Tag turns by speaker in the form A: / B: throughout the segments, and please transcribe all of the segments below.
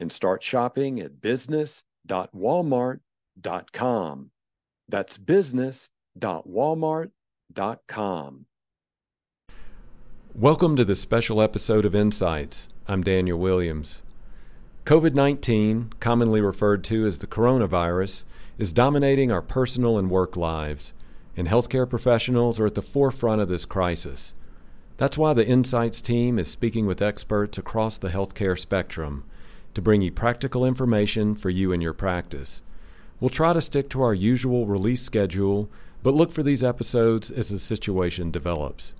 A: and start shopping at business.walmart.com. That's business.walmart.com.
B: Welcome to this special episode of Insights. I'm Daniel Williams. COVID 19, commonly referred to as the coronavirus, is dominating our personal and work lives, and healthcare professionals are at the forefront of this crisis. That's why the Insights team is speaking with experts across the healthcare spectrum to bring you practical information for you and your practice. We'll try to stick to our usual release schedule, but look for these episodes as the situation develops.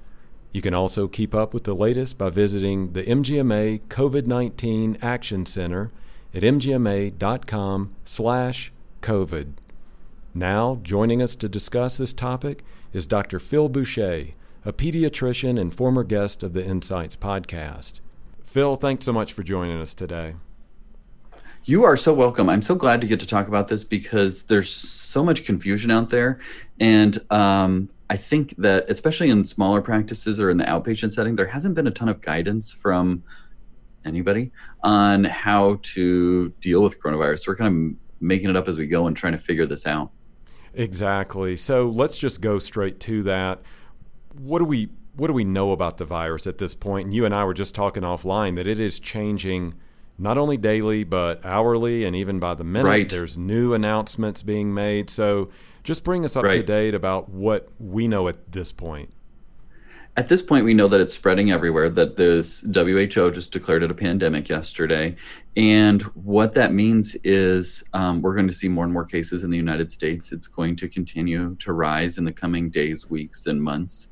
B: You can also keep up with the latest by visiting the MGMA COVID-19 Action Center at mgma.com/covid. Now, joining us to discuss this topic is Dr. Phil Boucher, a pediatrician and former guest of the Insights podcast. Phil, thanks so much for joining us today.
C: You are so welcome. I'm so glad to get to talk about this because there's so much confusion out there. And um, I think that, especially in smaller practices or in the outpatient setting, there hasn't been a ton of guidance from anybody on how to deal with coronavirus. We're kind of making it up as we go and trying to figure this out.
B: Exactly. So let's just go straight to that. What do we what do we know about the virus at this point? And you and I were just talking offline that it is changing not only daily but hourly and even by the minute.
C: Right.
B: There's new announcements being made. So just bring us up
C: right.
B: to date about what we know at this point.
C: At this point, we know that it's spreading everywhere, that this WHO just declared it a pandemic yesterday. And what that means is um, we're going to see more and more cases in the United States. It's going to continue to rise in the coming days, weeks, and months.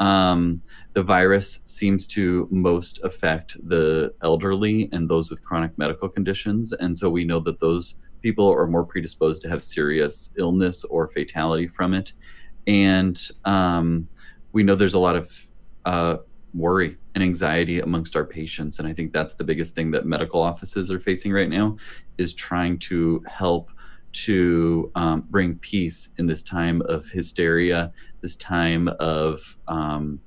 C: Um, the virus seems to most affect the elderly and those with chronic medical conditions. And so we know that those people are more predisposed to have serious illness or fatality from it. And um, we know there's a lot of uh, worry and anxiety amongst our patients. And I think that's the biggest thing that medical offices are facing right now is trying to help to um, bring peace in this time of hysteria, this time of um,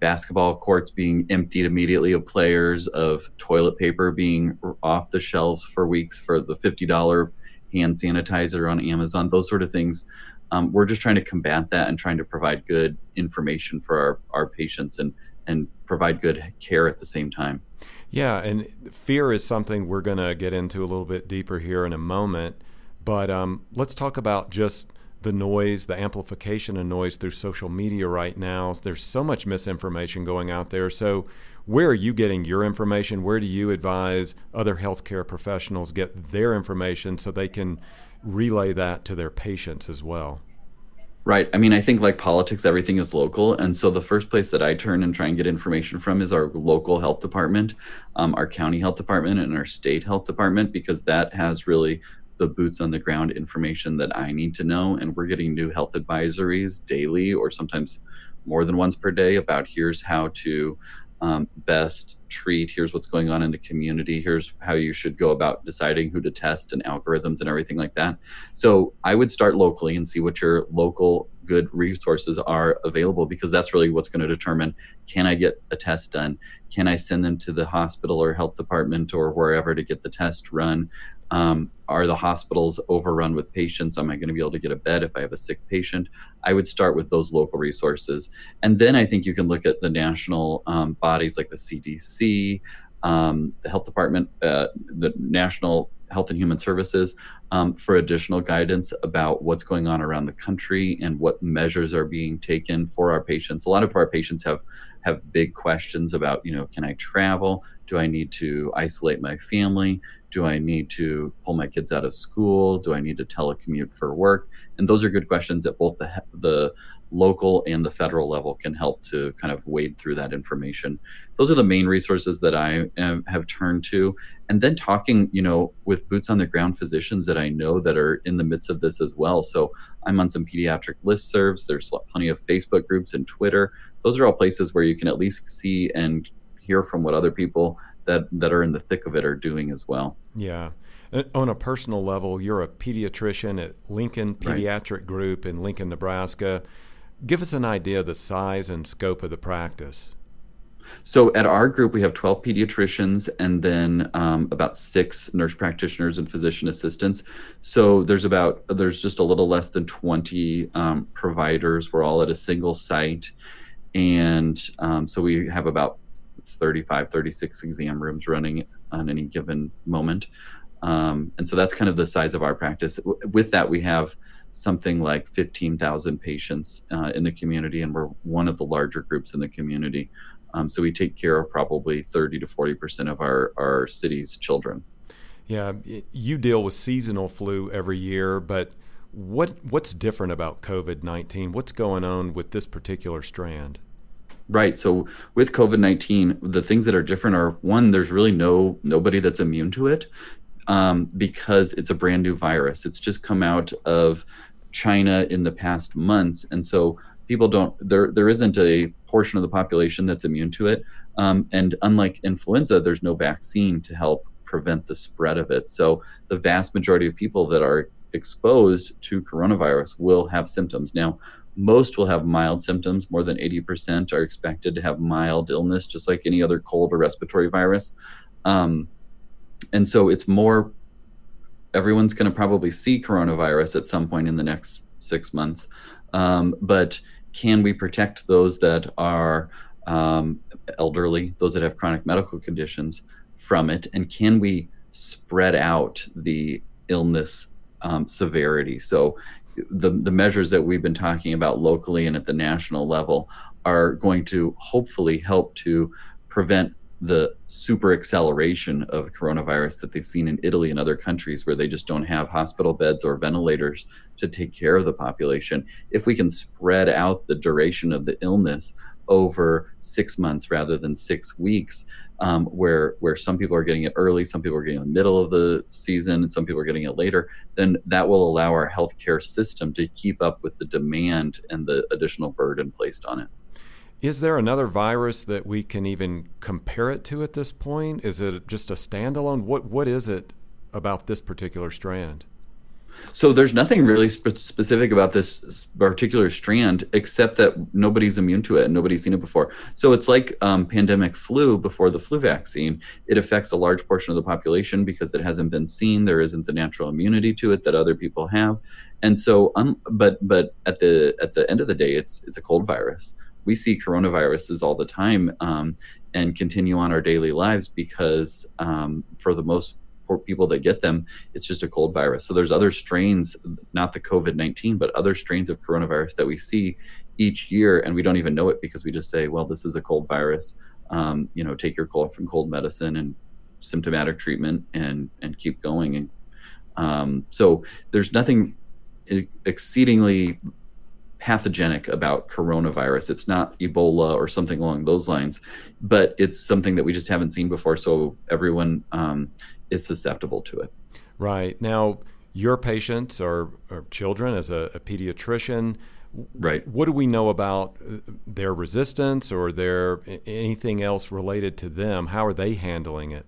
C: basketball courts being emptied immediately of players, of toilet paper being off the shelves for weeks for the $50 hand sanitizer on Amazon, those sort of things. Um, we're just trying to combat that and trying to provide good information for our, our patients and, and provide good care at the same time.
B: Yeah, and fear is something we're going to get into a little bit deeper here in a moment. But um, let's talk about just the noise, the amplification of noise through social media right now. There's so much misinformation going out there. So, where are you getting your information? Where do you advise other healthcare professionals get their information so they can relay that to their patients as well?
C: Right. I mean, I think like politics, everything is local. And so the first place that I turn and try and get information from is our local health department, um, our county health department, and our state health department, because that has really the boots on the ground information that I need to know. And we're getting new health advisories daily or sometimes more than once per day about here's how to um, best treat, here's what's going on in the community, here's how you should go about deciding who to test and algorithms and everything like that. So I would start locally and see what your local good resources are available because that's really what's going to determine can I get a test done? Can I send them to the hospital or health department or wherever to get the test run? Um, are the hospitals overrun with patients? Am I going to be able to get a bed if I have a sick patient? I would start with those local resources. And then I think you can look at the national um, bodies like the CDC, um, the health department, uh, the National Health and Human Services um, for additional guidance about what's going on around the country and what measures are being taken for our patients. A lot of our patients have have big questions about, you know, can I travel? Do I need to isolate my family? Do I need to pull my kids out of school? Do I need to telecommute for work? And those are good questions that both the the local and the federal level can help to kind of wade through that information. Those are the main resources that I am, have turned to. And then talking, you know, with boots on the ground physicians that I know that are in the midst of this as well. So I'm on some pediatric listservs. There's plenty of Facebook groups and Twitter. Those are all places where you can at least see and hear from what other people that that are in the thick of it are doing as well.
B: Yeah. On a personal level, you're a pediatrician at Lincoln Pediatric right. Group in Lincoln, Nebraska. Give us an idea of the size and scope of the practice.
C: So at our group, we have 12 pediatricians and then um, about six nurse practitioners and physician assistants. So there's about there's just a little less than 20 um, providers. We're all at a single site, and um, so we have about 35, 36 exam rooms running on any given moment. Um, and so that's kind of the size of our practice. With that, we have something like 15,000 patients uh, in the community, and we're one of the larger groups in the community. Um, so we take care of probably 30 to 40 percent of our, our city's children.
B: Yeah, you deal with seasonal flu every year, but what what's different about COVID 19? What's going on with this particular strand?
C: Right. So with COVID nineteen, the things that are different are one, there's really no nobody that's immune to it um, because it's a brand new virus. It's just come out of China in the past months, and so people don't there there isn't a portion of the population that's immune to it. Um, and unlike influenza, there's no vaccine to help prevent the spread of it. So the vast majority of people that are exposed to coronavirus will have symptoms. Now, most will have mild symptoms. More than 80% are expected to have mild illness, just like any other cold or respiratory virus. Um, and so it's more, everyone's going to probably see coronavirus at some point in the next six months. Um, but can we protect those that are um, elderly, those that have chronic medical conditions from it? And can we spread out the illness um, severity? So the, the measures that we've been talking about locally and at the national level are going to hopefully help to prevent the super acceleration of coronavirus that they've seen in Italy and other countries where they just don't have hospital beds or ventilators to take care of the population. If we can spread out the duration of the illness over six months rather than six weeks, um, where where some people are getting it early, some people are getting it in the middle of the season, and some people are getting it later, then that will allow our healthcare system to keep up with the demand and the additional burden placed on it.
B: Is there another virus that we can even compare it to at this point? Is it just a standalone? What what is it about this particular strand?
C: So there's nothing really spe- specific about this particular strand except that nobody's immune to it and nobody's seen it before. So it's like um, pandemic flu before the flu vaccine. It affects a large portion of the population because it hasn't been seen. There isn't the natural immunity to it that other people have, and so um, but but at the at the end of the day, it's it's a cold virus. We see coronaviruses all the time um, and continue on our daily lives because um, for the most for people that get them, it's just a cold virus. So there's other strains, not the COVID 19, but other strains of coronavirus that we see each year, and we don't even know it because we just say, well, this is a cold virus. Um, you know, take your cold from cold medicine and symptomatic treatment and and keep going. And um, so there's nothing exceedingly pathogenic about coronavirus. It's not Ebola or something along those lines, but it's something that we just haven't seen before. So everyone um, is susceptible to it.
B: Right. Now, your patients are, are children as a, a, pediatrician.
C: Right.
B: What do we know about uh, their resistance or their anything else related to them? How are they handling it?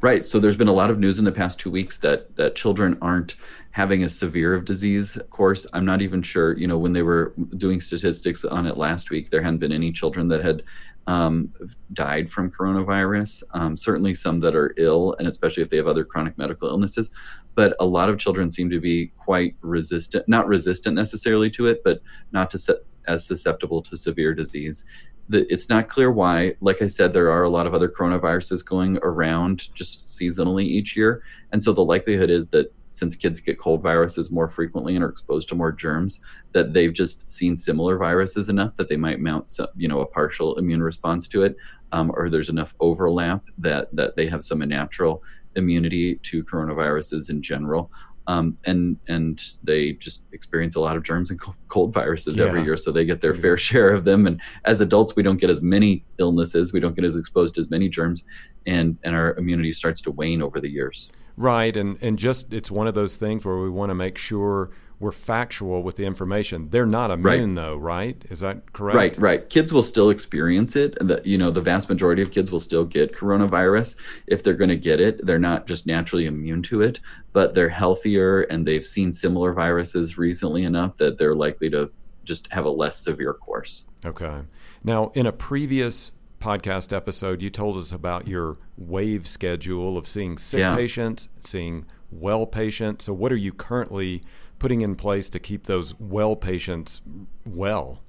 C: Right. So there's been a lot of news in the past two weeks that that children aren't having a severe of disease course. I'm not even sure. You know, when they were doing statistics on it last week, there hadn't been any children that had um, died from coronavirus. Um, certainly some that are ill, and especially if they have other chronic medical illnesses. But a lot of children seem to be quite resistant, not resistant necessarily to it, but not to as susceptible to severe disease the, it's not clear why. Like I said, there are a lot of other coronaviruses going around just seasonally each year, and so the likelihood is that since kids get cold viruses more frequently and are exposed to more germs, that they've just seen similar viruses enough that they might mount, some, you know, a partial immune response to it, um, or there's enough overlap that that they have some natural immunity to coronaviruses in general. Um, and and they just experience a lot of germs and cold viruses yeah. every year, so they get their fair share of them. And as adults, we don't get as many illnesses, we don't get as exposed to as many germs, and and our immunity starts to wane over the years.
B: Right, and and just it's one of those things where we want to make sure we're factual with the information. They're not immune, right. though, right? Is that correct?
C: Right, right. Kids will still experience it. The, you know, the vast majority of kids will still get coronavirus if they're going to get it. They're not just naturally immune to it, but they're healthier and they've seen similar viruses recently enough that they're likely to just have a less severe course.
B: Okay. Now, in a previous podcast episode, you told us about your wave schedule of seeing sick yeah. patients, seeing well patients. So, what are you currently putting in place to keep those well patients well?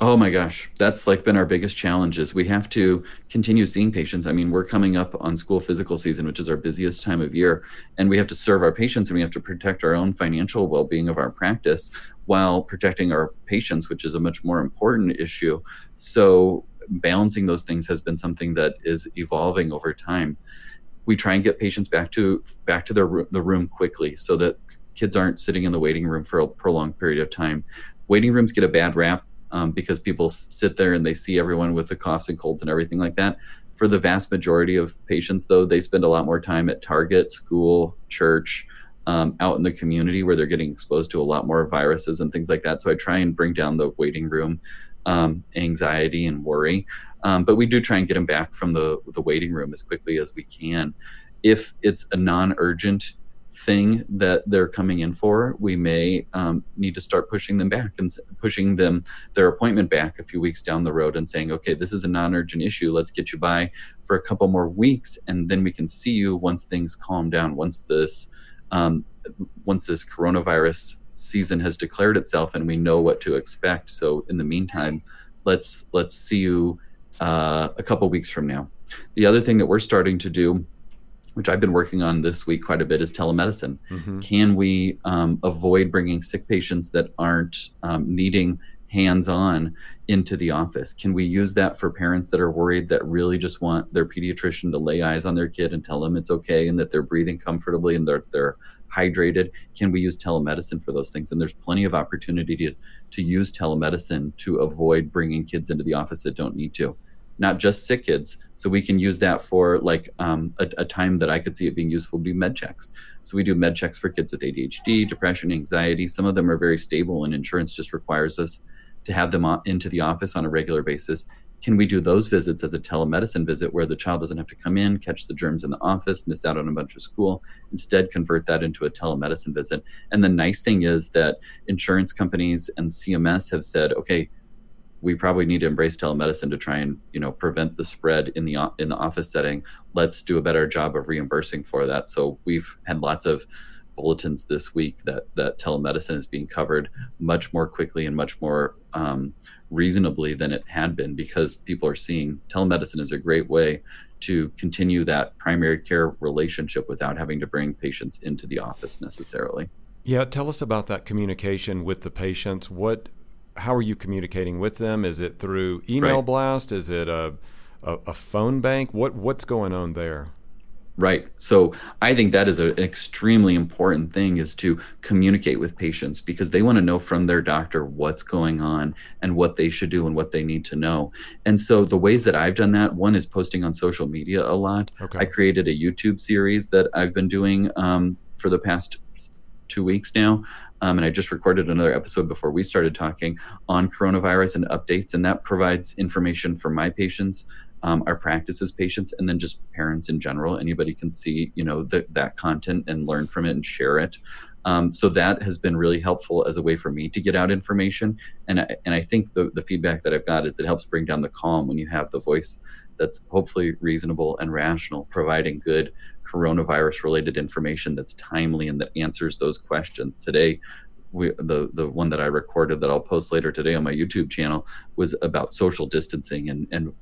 C: Oh my gosh, that's like been our biggest challenges. We have to continue seeing patients. I mean, we're coming up on school physical season, which is our busiest time of year, and we have to serve our patients and we have to protect our own financial well-being of our practice while protecting our patients, which is a much more important issue. So, balancing those things has been something that is evolving over time. We try and get patients back to back to their the room quickly so that kids aren't sitting in the waiting room for a prolonged period of time. Waiting rooms get a bad rap um, because people sit there and they see everyone with the coughs and colds and everything like that. For the vast majority of patients, though, they spend a lot more time at Target, school, church, um, out in the community where they're getting exposed to a lot more viruses and things like that. So I try and bring down the waiting room um, anxiety and worry. Um, but we do try and get them back from the the waiting room as quickly as we can. If it's a non-urgent thing that they're coming in for, we may um, need to start pushing them back and pushing them their appointment back a few weeks down the road and saying, okay, this is a non-urgent issue. Let's get you by for a couple more weeks, and then we can see you once things calm down. Once this um, once this coronavirus season has declared itself and we know what to expect. So in the meantime, let's let's see you uh, a couple weeks from now. The other thing that we're starting to do which I've been working on this week quite a bit, is telemedicine. Mm-hmm. Can we um, avoid bringing sick patients that aren't um, needing hands on into the office? Can we use that for parents that are worried that really just want their pediatrician to lay eyes on their kid and tell them it's okay and that they're breathing comfortably and they're, they're hydrated? Can we use telemedicine for those things? And there's plenty of opportunity to, to use telemedicine to avoid bringing kids into the office that don't need to not just sick kids. So we can use that for like um, a, a, time that I could see it being useful to do med checks. So we do med checks for kids with ADHD, depression, anxiety. Some of them are very stable, and insurance just requires us to have them into the office on a regular basis. Can we do those visits as a telemedicine visit where the child doesn't have to come in, catch the germs in the office, miss out on a bunch of school, instead convert that into a telemedicine visit? And the nice thing is that insurance companies and CMS have said, okay, we probably need to embrace telemedicine to try and you know prevent the spread in the in the office setting let's do a better job of reimbursing for that so we've had lots of bulletins this week that that telemedicine is being covered much more quickly and much more um, reasonably than it had been because people are seeing telemedicine is a great way to continue that primary care relationship without having to bring patients into the office necessarily.
B: Yeah, tell us about that communication with the patients. What how are you communicating with them? Is it through email right. blast? Is it a, a, a phone bank? What what's going on there?
C: Right. So I think that is a, an extremely important thing is to communicate with patients because they want to know from their doctor what's going on and what they should do and what they need to know. And so the ways that I've done that, one is posting on social media a lot. Okay. I created a YouTube series that I've been doing um, for the past two weeks now um, and I just recorded another episode before we started talking on coronavirus and updates, and that provides information for my patients, um, our practices patients, and then just parents in general. Anybody can see, you know, the, that content and learn from it and share it. Um, so that has been really helpful as a way for me to get out information. And I, and I think the, the feedback that I've got is it helps bring down the calm when you have the voice that's hopefully reasonable and rational, providing good coronavirus related information that's timely and that answers those questions. Today, we, the the one that I recorded that I'll post later today on my YouTube channel was about social distancing and and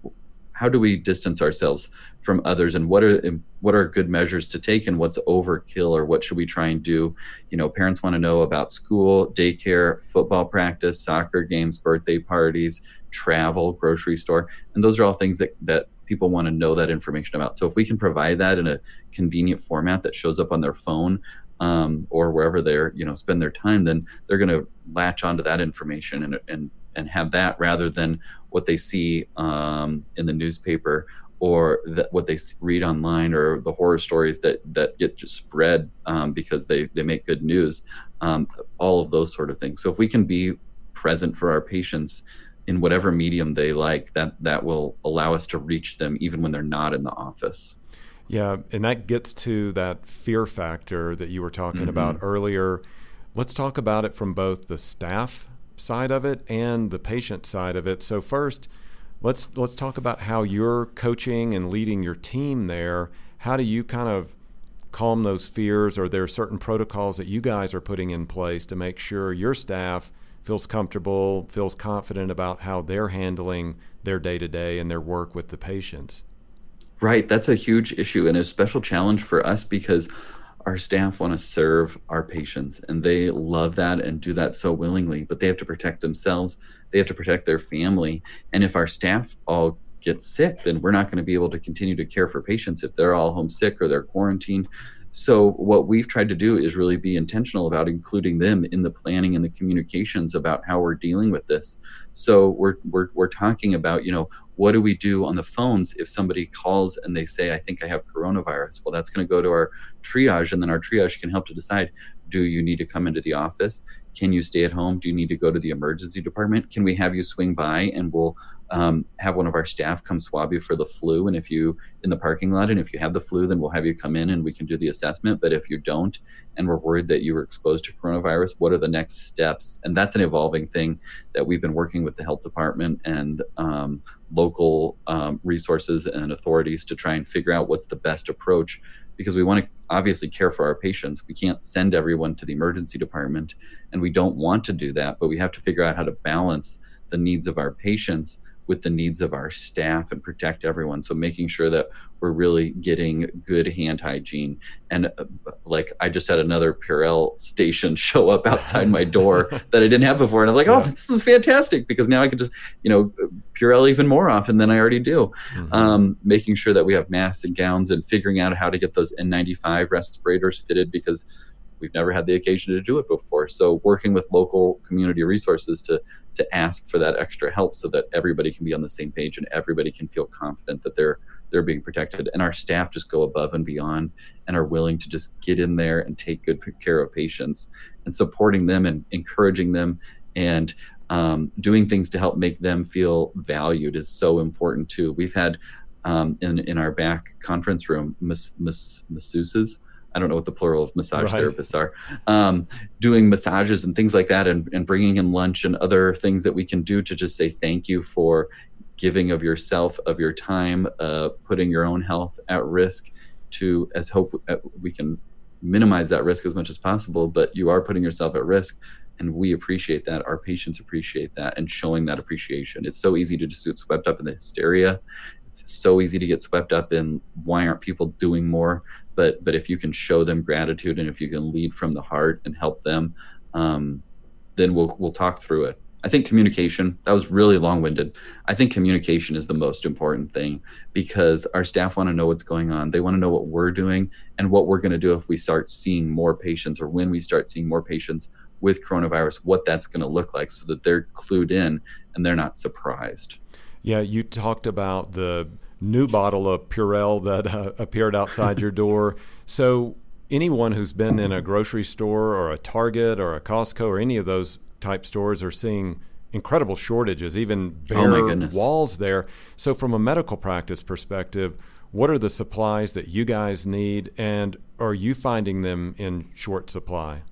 C: how do we distance ourselves from others and what are what are good measures to take and what's overkill or what should we try and do? You know parents want to know about school daycare football practice soccer games birthday parties travel grocery store and those are all things that that people want to know that information about. So if we can provide that in a convenient format that shows up on their phone um, or wherever they're you know spend their time then they're going to latch onto that information and, and and have that rather than what they see um, in the newspaper or that what they read online or the horror stories that that get just spread um, because they they make good news um, all of those sort of things. So if we can be present for our patients in whatever medium they like that that will allow us to reach them even when they're not in the office.
B: Yeah and that gets to that fear factor that you were talking mm-hmm. about earlier. Let's talk about it from both the staff side of it and the patient side of it so first let's let's talk about how you're coaching and leading your team there. How do you kind of calm those fears? Are there certain protocols that you guys are putting in place to make sure your staff feels comfortable, feels confident about how they're handling their day to day and their work with the patients?
C: Right, that's a huge issue and a special challenge for us because our staff want to serve our patients and they love that and do that so willingly, but they have to protect themselves they have to protect their family. And if our staff all get sick, then we're not going to be able to continue to care for patients if they're all homesick or they're quarantined. So, what we've tried to do is really be intentional about including them in the planning and the communications about how we're dealing with this. So, we're, we're, we're talking about, you know, what do we do on the phones if somebody calls and they say, I think I have coronavirus? Well, that's going to go to our triage, and then our triage can help to decide do you need to come into the office? Can you stay at home? Do you need to go to the emergency department? Can we have you swing by and we'll um, have one of our staff come swab you for the flu? And if you in the parking lot, and if you have the flu, then we'll have you come in and we can do the assessment. But if you don't, and we're worried that you were exposed to coronavirus, what are the next steps? And that's an evolving thing that we've been working with the health department and um, local um, resources and authorities to try and figure out what's the best approach because we want to obviously care for our patients. We can't send everyone to the emergency department, and we don't want to do that, but we have to figure out how to balance the needs of our patients with the needs of our staff and protect everyone. So making sure that we're really getting good hand hygiene. And uh, like I just had another Purell station show up outside my door that I didn't have before, and I'm like, oh, this is fantastic because now I can just you know Purell even more often than I already do. Mm-hmm. Um, making sure that we have masks and gowns and figuring out how to get those N95 respirators fitted because we've never had the occasion to do it before. So working with local community resources to to ask for that extra help so that everybody can be on the same page and everybody can feel confident that they're they're being protected and our staff just go above and beyond and are willing to just get in there and take good care of patients and supporting them and encouraging them and um, doing things to help make them feel valued is so important too. We've had um, in in our back conference room mas- mas- masseuses I don't know what the plural of massage right. therapists are, um, doing massages and things like that, and, and bringing in lunch and other things that we can do to just say thank you for giving of yourself, of your time, uh, putting your own health at risk to as hope uh, we can minimize that risk as much as possible. But you are putting yourself at risk, and we appreciate that. Our patients appreciate that, and showing that appreciation. It's so easy to just get swept up in the hysteria it's so easy to get swept up in why aren't people doing more? But but if you can show them gratitude and if you can lead from the heart and help them um, then we'll we'll talk through it. I think communication that was really long-winded. I think communication is the most important thing because our staff want to know what's going on. They want to know what we're doing and what we're going to do if we start seeing more patients or when we start seeing more patients with coronavirus what that's going to look like so that they're clued in and they're not surprised
B: yeah, you talked about the new bottle of Purell that uh, appeared outside your door. So, anyone who's been in a grocery store or a Target or a Costco or any of those type stores are seeing incredible shortages, even oh bare oh walls there. So, from a medical practice perspective, what are the supplies that you guys need, and are you finding them in short supply?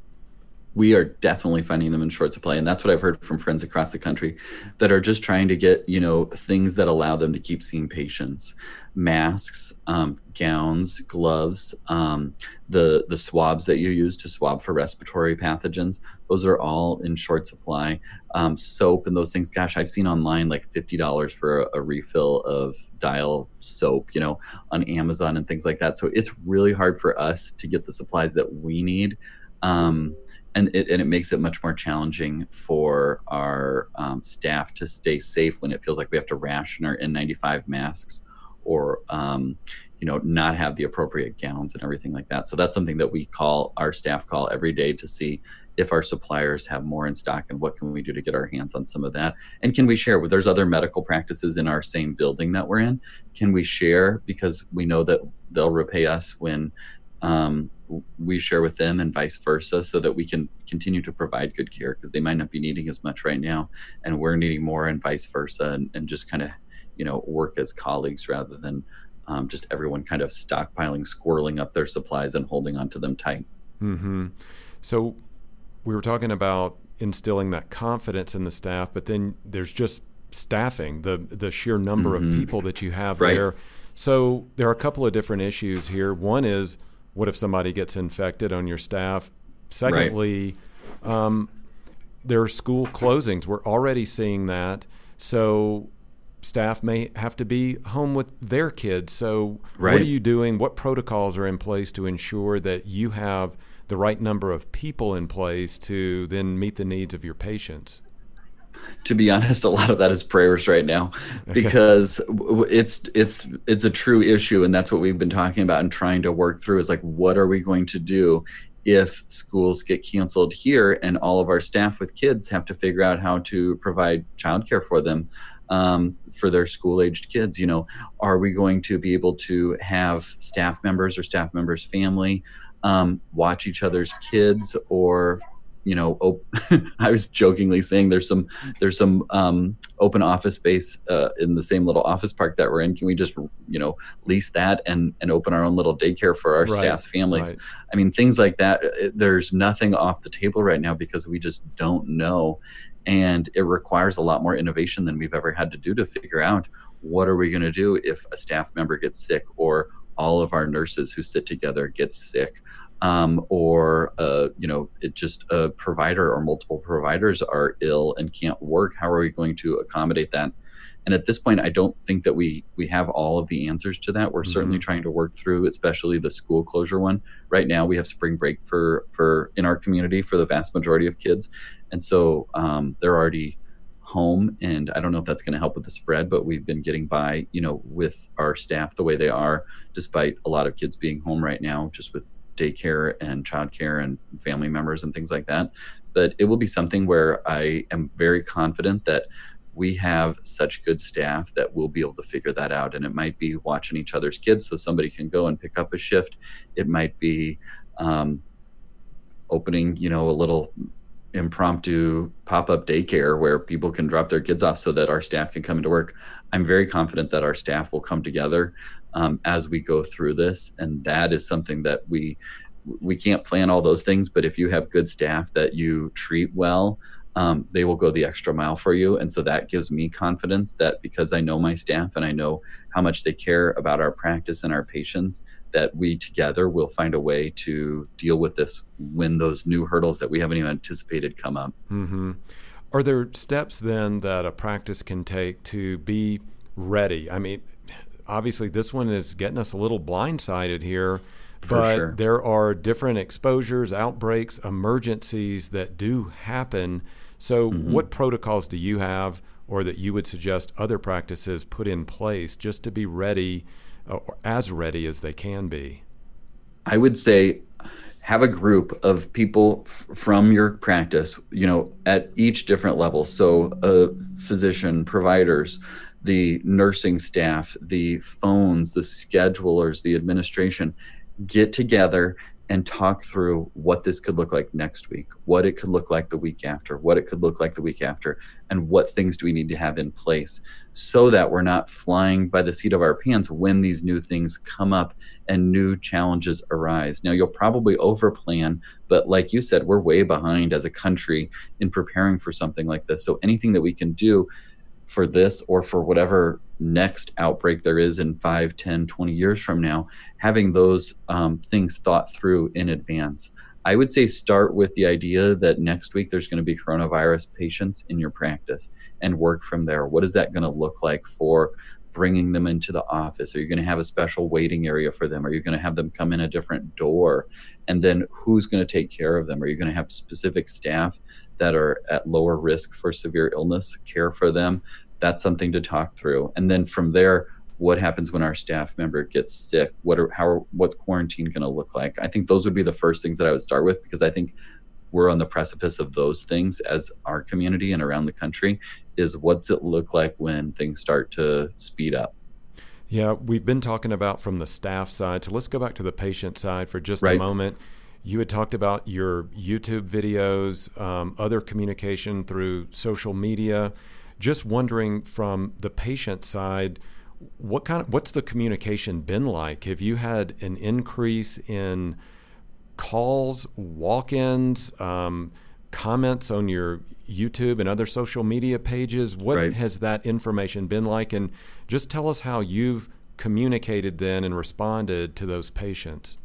C: We are definitely finding them in short supply. And that's what i've heard from friends across the country that are just trying to get you know things that allow them to keep seeing patients. Masks um, gowns gloves um, the the swabs that you use to swab for respiratory pathogens those are all in short supply. Um, soap and those things gosh i've seen online like $50 for a, a refill of dial soap you know on amazon and things like that. So it's really hard for us to get the supplies that we need. Um, and it, and it makes it much more challenging for our um, staff to stay safe when it feels like we have to ration our N95 masks or um, you know not have the appropriate gowns and everything like that. So that's something that we call our staff call every day to see if our suppliers have more in stock and what can we do to get our hands on some of that. And can we share there's other medical practices in our same building that we're in. Can we share? Because we know that they'll repay us when um, we share with them and vice versa so that we can continue to provide good care because they might not be needing as much right now and we're needing more and vice versa and, and just kind of you know work as colleagues rather than um, just everyone kind of stockpiling squirreling up their supplies and holding on to them tight
B: mm-hmm. so we were talking about instilling that confidence in the staff but then there's just staffing the the sheer number mm-hmm. of people that you have right. there so there are a couple of different issues here one is what if somebody gets infected on your staff? Secondly, right. um, there are school closings. We're already seeing that. So staff may have to be home with their kids. So right. what are you doing? What protocols are in place to ensure that you have the right number of people in place to then meet the needs of your patients?
C: To be honest, a lot of that is prayers right now because it's it's it's a true issue, and that's what we've been talking about and trying to work through. Is like, what are we going to do if schools get canceled here and all of our staff with kids have to figure out how to provide childcare for them um, for their school aged kids you know are we going to be able to have staff members or staff members family um, watch each other's kids or you know op- i was jokingly saying there's some there's some um, open office space uh, in the same little office park that we're in. Can we just you know lease that and and open our own little daycare for our right, staff's families? right. i mean things like that uh, there's nothing off the table right now because we just don't know. And it requires a lot more innovation than we've ever had to do to figure out what are we going to do if a staff member gets sick or all of our nurses who sit together get sick um, or uh, you know it just a provider or multiple providers are ill and can't work how are we going to accommodate that? And at this point i don't think that we we have all of the answers to that. We're mm-hmm. certainly trying to work through especially the school closure one. Right now we have spring break for for in our community for the vast majority of kids. And so um, they're already home and i don't know if that's going to help with the spread but we've been getting by you know with our staff the way they are despite a lot of kids being home right now just with daycare and childcare and family members and things like that. But it will be something where I am very confident that we have such good staff that we'll be able to figure that out. And it might be watching each other's kids so somebody can go and pick up a shift. It might be um, opening, you know, a little impromptu pop-up daycare where people can drop their kids off so that our staff can come into work. I'm very confident that our staff will come together um, as we go through this and that is something that we we can't plan all those things but if you have good staff that you treat well um, they will go the extra mile for you and so that gives me confidence that because i know my staff and i know how much they care about our practice and our patients that we together will find a way to deal with this when those new hurdles that we haven't even anticipated come up
B: mm-hmm. are there steps then that a practice can take to be ready i mean obviously this one is getting us a little blindsided here. For but sure. there are different exposures, outbreaks, emergencies that do happen. So, mm-hmm. what protocols do you have, or that you would suggest other practices put in place just to be ready, or as ready as they can be?
C: I would say have a group of people f- from your practice, you know, at each different level. So, a physician, providers, the nursing staff, the phones, the schedulers, the administration get together and talk through what this could look like next week, what it could look like the week after, what it could look like the week after, and what things do we need to have in place so that we're not flying by the seat of our pants when these new things come up and new challenges arise. Now, you'll probably overplan, but like you said, we're way behind as a country in preparing for something like this. So anything that we can do for this or for whatever next outbreak there is in 5 10 20 years from now having those um, things thought through in advance. I would say start with the idea that next week there's going to be coronavirus patients in your practice and work from there. What is that going to look like for bringing them into the office? Are you going to have a special waiting area for them? Are you going to have them come in a different door? And then who's going to take care of them? Are you going to have specific staff that are at lower risk for severe illness care for them that's something to talk through. And then from there, what happens when our staff member gets sick? What are how are, what's quarantine going to look like? I think those would be the first things that I would start with because I think we're on the precipice of those things as our community and around the country. Is what's it look like when things start to speed up?
B: Yeah, we've been talking about from the staff side. So let's go back to the patient side for just right. a moment. You had talked about your YouTube videos, um, other communication through social media. Just wondering from the patient side, what kind of what's the communication been like? Have you had an increase in calls, walk-ins, um, comments on your YouTube and other social media pages? What right. has that information been like? And just tell us how you've communicated then and responded to those patients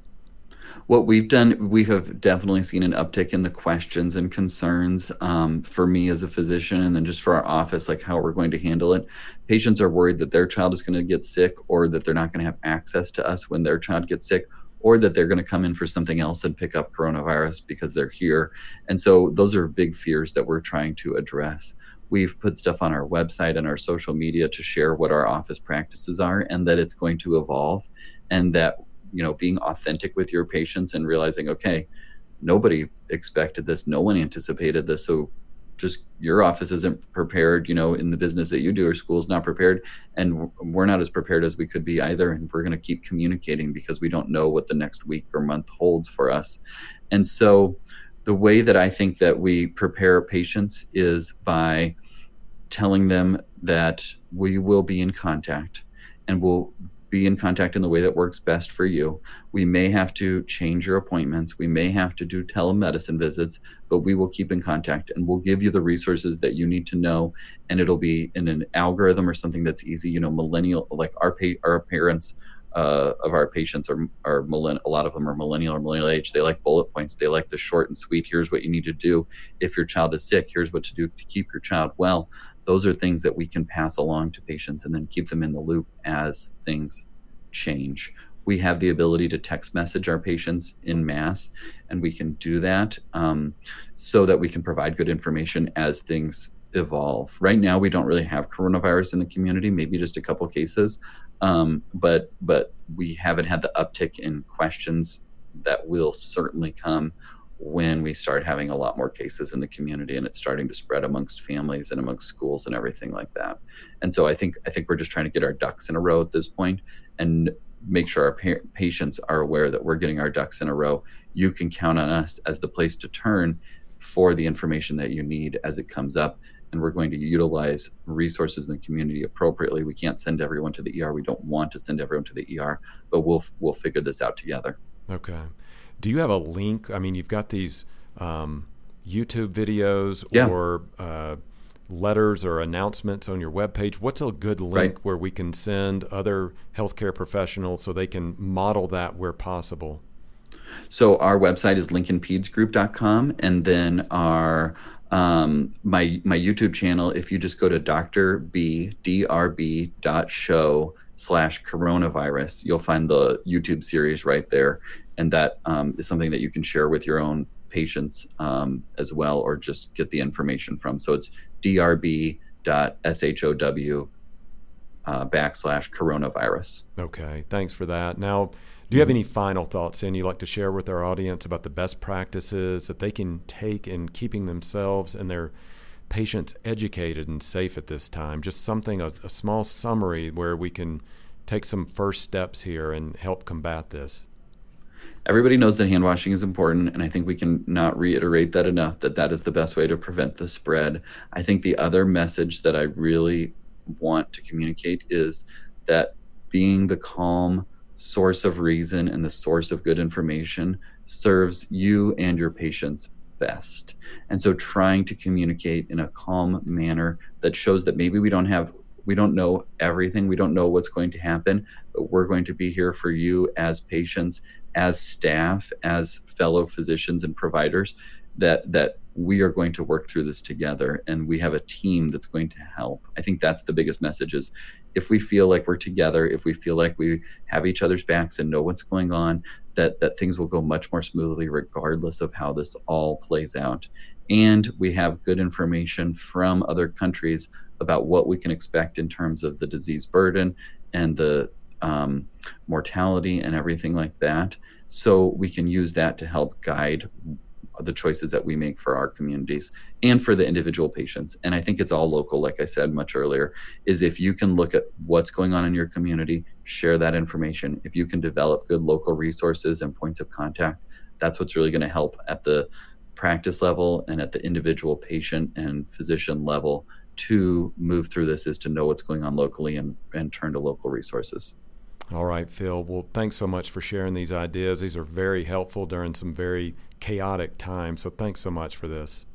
C: what we've done, we have definitely seen an uptick in the questions and concerns um, for me as a physician, and then just for our office, like how we're going to handle it. Patients are worried that their child is going to get sick, or that they're not going to have access to us when their child gets sick, or that they're going to come in for something else and pick up coronavirus because they're here. And so those are big fears that we're trying to address. We've put stuff on our website and our social media to share what our office practices are and that it's going to evolve and that you know being authentic with your patients and realizing okay nobody expected this no one anticipated this so just your office isn't prepared you know in the business that you do or school's not prepared and we're not as prepared as we could be either and we're going to keep communicating because we don't know what the next week or month holds for us. And so the way that i think that we prepare patients is by telling them that we will be in contact and we'll be in contact in the way that works best for you. We may have to change your appointments. We may have to do telemedicine visits, but we will keep in contact and we'll give you the resources that you need to know. And it'll be in an algorithm or something that's easy. You know, millennial, like our, our parents uh, of our patients are, are millenn- a lot of them are millennial or millennial age. They like bullet points. They like the short and sweet. Here's what you need to do. If your child is sick, here's what to do to keep your child well those are things that we can pass along to patients and then keep them in the loop as things change. We have the ability to text message our patients in mass, and we can do that um, so that we can provide good information as things evolve. Right now, we don't really have coronavirus in the community, maybe just a couple cases, um, but but we haven't had the uptick in questions that will certainly come when we start having a lot more cases in the community and it's starting to spread amongst families and amongst schools and everything like that. And so I think I think we're just trying to get our ducks in a row at this point and make sure our pa- patients are aware that we're getting our ducks in a row. You can count on us as the place to turn for the information that you need as it comes up and we're going to utilize resources in the community appropriately. We can't send everyone to the ER. We don't want to send everyone to the ER, but we'll we'll figure this out together.
B: Okay. Do you have a link? I mean, you've got these um, YouTube videos
C: yeah.
B: or uh, letters or announcements on your webpage. What's a good link right. where we can send other healthcare professionals so they can model that where possible?
C: So our website is lincolnpedsgroup.com, and then our um, my my YouTube channel. If you just go to Doctor B drb dot show slash coronavirus, you'll find the YouTube series right there, and that um, is something that you can share with your own patients um, as well, or just get the information from. So it's drb.show uh, backslash coronavirus.
B: Okay, thanks for that. Now, do you have any final thoughts, and you'd like to share with our audience about the best practices that they can take in keeping themselves and their patients educated and safe at this time? Just something, a, a small summary where we can take some first steps here and help combat this.
C: everybody knows that hand washing is important and i think we can not reiterate that enough that that is the best way to prevent the spread i think the other message that i really want to communicate is that being the calm source of reason and the source of good information serves you and your patients best. And so trying to communicate in a calm manner that shows that maybe we don't have we don't know everything, we don't know what's going to happen, but we're going to be here for you as patients, as staff, as fellow physicians and providers that that we are going to work through this together and we have a team that's going to help. I think that's the biggest message is if we feel like we're together, if we feel like we have each other's backs and know what's going on, that that things will go much more smoothly regardless of how this all plays out. And we have good information from other countries about what we can expect in terms of the disease burden and the um, mortality and everything like that. So we can use that to help guide the choices that we make for our communities and for the individual patients and i think it's all local like i said much earlier is if you can look at what's going on in your community share that information if you can develop good local resources and points of contact that's what's really going to help at the practice level and at the individual patient and physician level to move through this is to know what's going on locally and, and turn to local resources
B: all right, Phil. Well, thanks so much for sharing these ideas. These are very helpful during some very chaotic time. So thanks so much for this.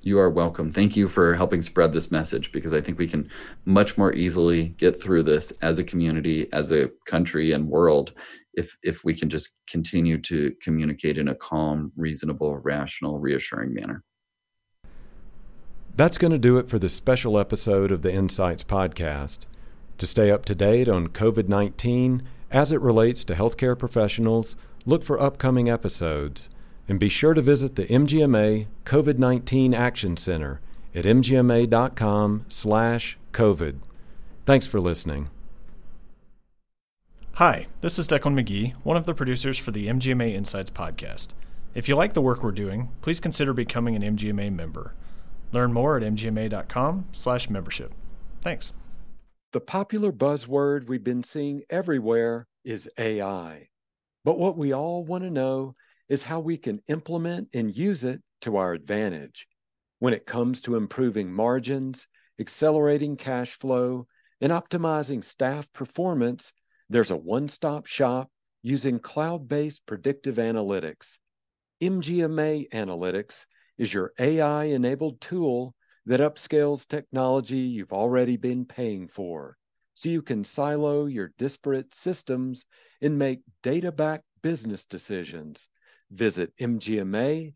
C: You are welcome. Thank you for helping spread this message because I think we can much more easily get through this as a community, as a country and world if if we can just continue to communicate in a calm, reasonable, rational, reassuring manner.
B: That's going to do it for this special episode of the Insights podcast. To stay up to date on COVID 19 as it relates to healthcare professionals, look for upcoming episodes. And be sure to visit the MGMA COVID 19 Action Center at mgma.com slash COVID. Thanks for listening.
D: Hi, this is Declan McGee, one of the producers for the MGMA Insights podcast. If you like the work we're doing, please consider becoming an MGMA member. Learn more at mgma.com slash membership. Thanks.
A: The popular buzzword we've been seeing everywhere is AI. But what we all want to know is how we can implement and use it to our advantage. When it comes to improving margins, accelerating cash flow, and optimizing staff performance, there's a one stop shop using cloud based predictive analytics. MGMA Analytics is your AI enabled tool that upscales technology you've already been paying for so you can silo your disparate systems and make data backed business decisions. Visit mgma.com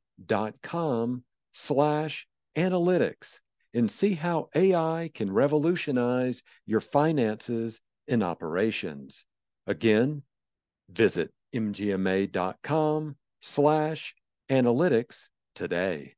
A: slash analytics and see how AI can revolutionize your finances and operations. Again, visit mgma.com slash analytics today.